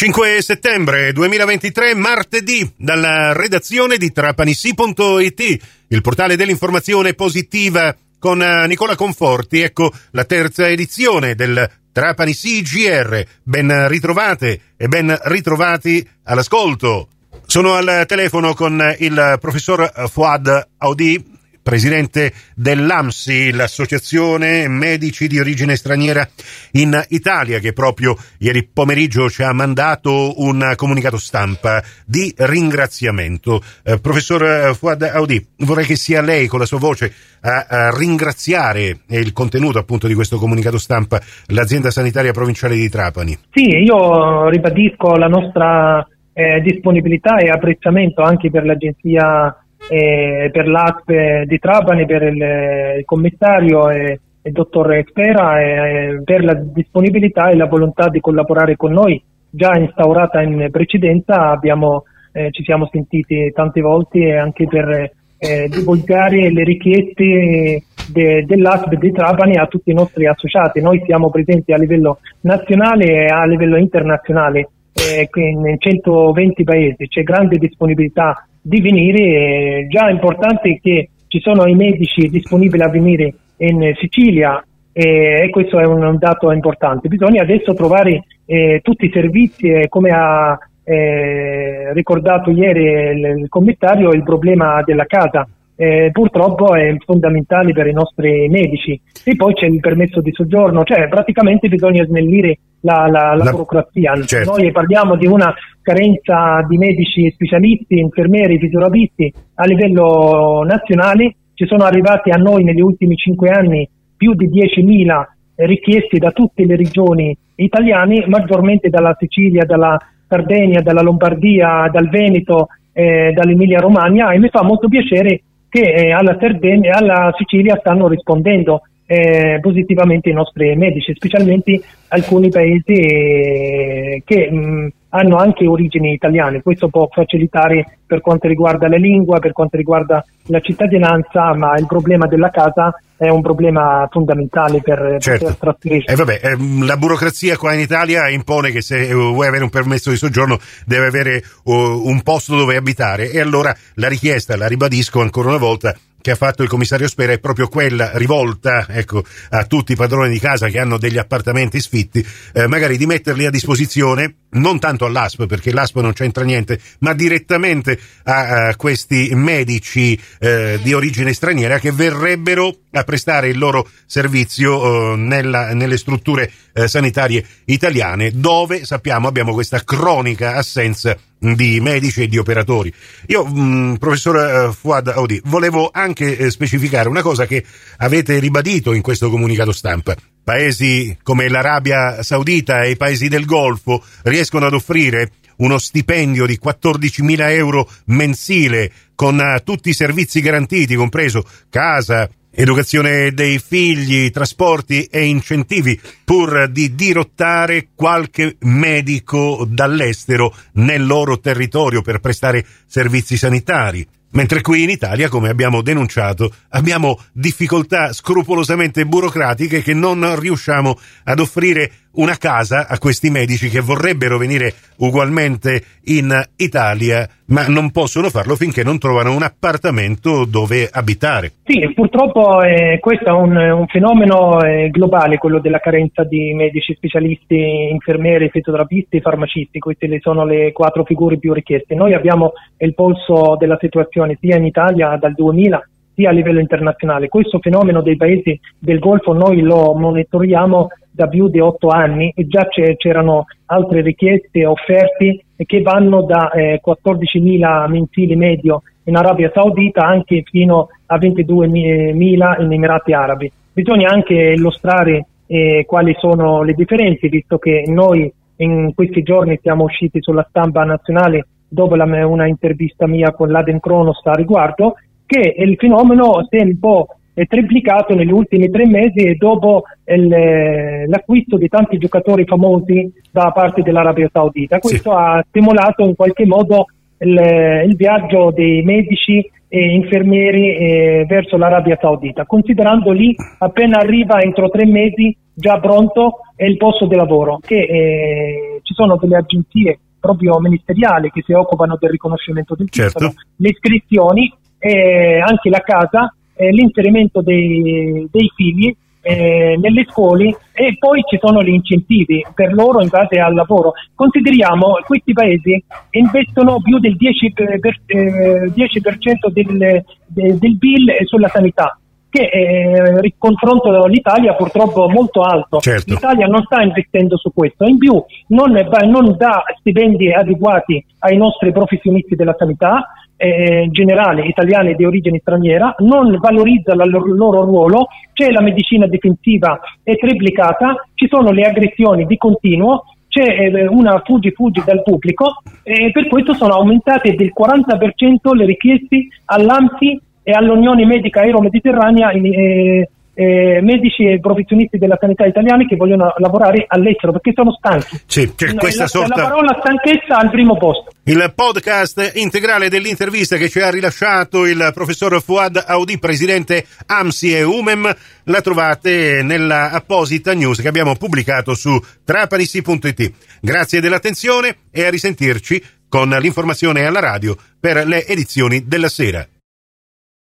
5 settembre 2023, martedì, dalla redazione di trapanisi.it, il portale dell'informazione positiva con eh, Nicola Conforti. Ecco la terza edizione del Trapani CGR. Ben ritrovate e ben ritrovati all'ascolto. Sono al telefono con il professor Fuad Audi, presidente dell'AMSI, l'Associazione Medici di Origine Straniera in Italia, che proprio ieri pomeriggio ci ha mandato un comunicato stampa di ringraziamento. Eh, professor Fuad Audi, vorrei che sia lei con la sua voce a, a ringraziare il contenuto appunto di questo comunicato stampa l'azienda sanitaria provinciale di Trapani. Sì, io ribadisco la nostra eh, disponibilità e apprezzamento anche per l'agenzia eh, per l'ASP di Trapani, per il, il commissario e il dottor Spera eh, per la disponibilità e la volontà di collaborare con noi già instaurata in precedenza abbiamo, eh, ci siamo sentiti tante volte anche per eh, divulgare le richieste de, dell'ASP di Trapani a tutti i nostri associati. Noi siamo presenti a livello nazionale e a livello internazionale eh, in 120 paesi, c'è grande disponibilità di venire, già è importante che ci sono i medici disponibili a venire in Sicilia e questo è un dato importante. Bisogna adesso trovare eh, tutti i servizi e come ha eh, ricordato ieri il, il commissario il problema della casa eh, purtroppo è fondamentale per i nostri medici. E poi c'è il permesso di soggiorno, cioè praticamente bisogna snellire la, la, la, la burocrazia. Certo. Noi parliamo di una carenza di medici specialisti, infermieri, fisioterapisti a livello nazionale. Ci sono arrivati a noi negli ultimi cinque anni più di 10.000 richieste da tutte le regioni italiane, maggiormente dalla Sicilia, dalla Sardegna, dalla Lombardia, dal Veneto, eh, dall'Emilia Romagna e mi fa molto piacere che eh, alla Sardegna alla Sicilia stanno rispondendo eh, positivamente i nostri medici, specialmente alcuni paesi eh, che mh, hanno anche origini italiane. Questo può facilitare per quanto riguarda la lingua, per quanto riguarda la cittadinanza, ma il problema della casa è un problema fondamentale per certo. poter. Eh vabbè, ehm, la burocrazia qua in Italia impone che se vuoi avere un permesso di soggiorno deve avere uh, un posto dove abitare e allora la richiesta, la ribadisco ancora una volta, che ha fatto il commissario Spera è proprio quella rivolta ecco, a tutti i padroni di casa che hanno degli appartamenti sfitti, eh, magari di metterli a disposizione non tanto all'ASP perché l'ASP non c'entra niente, ma direttamente a, a questi medici eh, di origine straniera che verrebbero a prestare il loro servizio eh, nella, nelle strutture eh, sanitarie italiane dove sappiamo abbiamo questa cronica assenza di medici e di operatori. Io, mh, professor eh, Fuad Audi, volevo anche eh, specificare una cosa che avete ribadito in questo comunicato stampa. Paesi come l'Arabia Saudita e i paesi del Golfo riescono ad offrire uno stipendio di 14.000 euro mensile con uh, tutti i servizi garantiti, compreso casa, educazione dei figli, trasporti e incentivi, pur di dirottare qualche medico dall'estero nel loro territorio per prestare servizi sanitari. Mentre qui in Italia, come abbiamo denunciato, abbiamo difficoltà scrupolosamente burocratiche che non riusciamo ad offrire una casa a questi medici che vorrebbero venire ugualmente in Italia, ma non possono farlo finché non trovano un appartamento dove abitare. Sì, purtroppo eh, questo è un, un fenomeno eh, globale, quello della carenza di medici specialisti, infermieri, fisioterapisti, farmacisti. Queste sono le quattro figure più richieste. Noi abbiamo il polso della situazione sia in Italia dal 2000 sia a livello internazionale. Questo fenomeno dei paesi del Golfo noi lo monitoriamo da più di otto anni e già c'erano altre richieste, offerte che vanno da eh, 14.000 mensili medio in Arabia Saudita anche fino a 22.000 in Emirati Arabi. Bisogna anche illustrare eh, quali sono le differenze, visto che noi in questi giorni siamo usciti sulla stampa nazionale dopo la, una intervista mia con l'Aden Kronos a riguardo, che il fenomeno si è un po' triplicato negli ultimi tre mesi dopo il, l'acquisto di tanti giocatori famosi da parte dell'Arabia Saudita. Questo sì. ha stimolato in qualche modo il, il viaggio dei medici e infermieri eh, verso l'Arabia Saudita, considerando lì appena arriva entro tre mesi già pronto è il posto di lavoro che eh, ci sono delle agenzie proprio ministeriali che si occupano del riconoscimento del titolo, certo. le iscrizioni, eh, anche la casa, eh, l'inserimento dei, dei figli eh, nelle scuole e poi ci sono gli incentivi per loro in base al lavoro. Consideriamo che questi paesi investono più del 10%, per, eh, 10 del, de, del bill sulla sanità che eh, il confronto l'Italia purtroppo molto alto. Certo. L'Italia non sta investendo su questo, in più non, non dà stipendi adeguati ai nostri professionisti della sanità, eh, generale italiani di origine straniera, non valorizza il loro, loro ruolo, c'è la medicina difensiva è triplicata, ci sono le aggressioni di continuo, c'è eh, una fuggi-fuggi dal pubblico e per questo sono aumentate del 40% le richieste all'AMSI e all'Unione Medica Aero-Mediterranea eh, eh, medici e professionisti della sanità italiani che vogliono lavorare all'estero perché sono stanchi. Sì, c'è questa la, sorta... la parola stanchezza al primo posto. Il podcast integrale dell'intervista che ci ha rilasciato il professor Fuad Audi, presidente AMSI e UMEM, la trovate nella apposita news che abbiamo pubblicato su trapanissi.it. Grazie dell'attenzione e a risentirci con l'informazione alla radio per le edizioni della sera.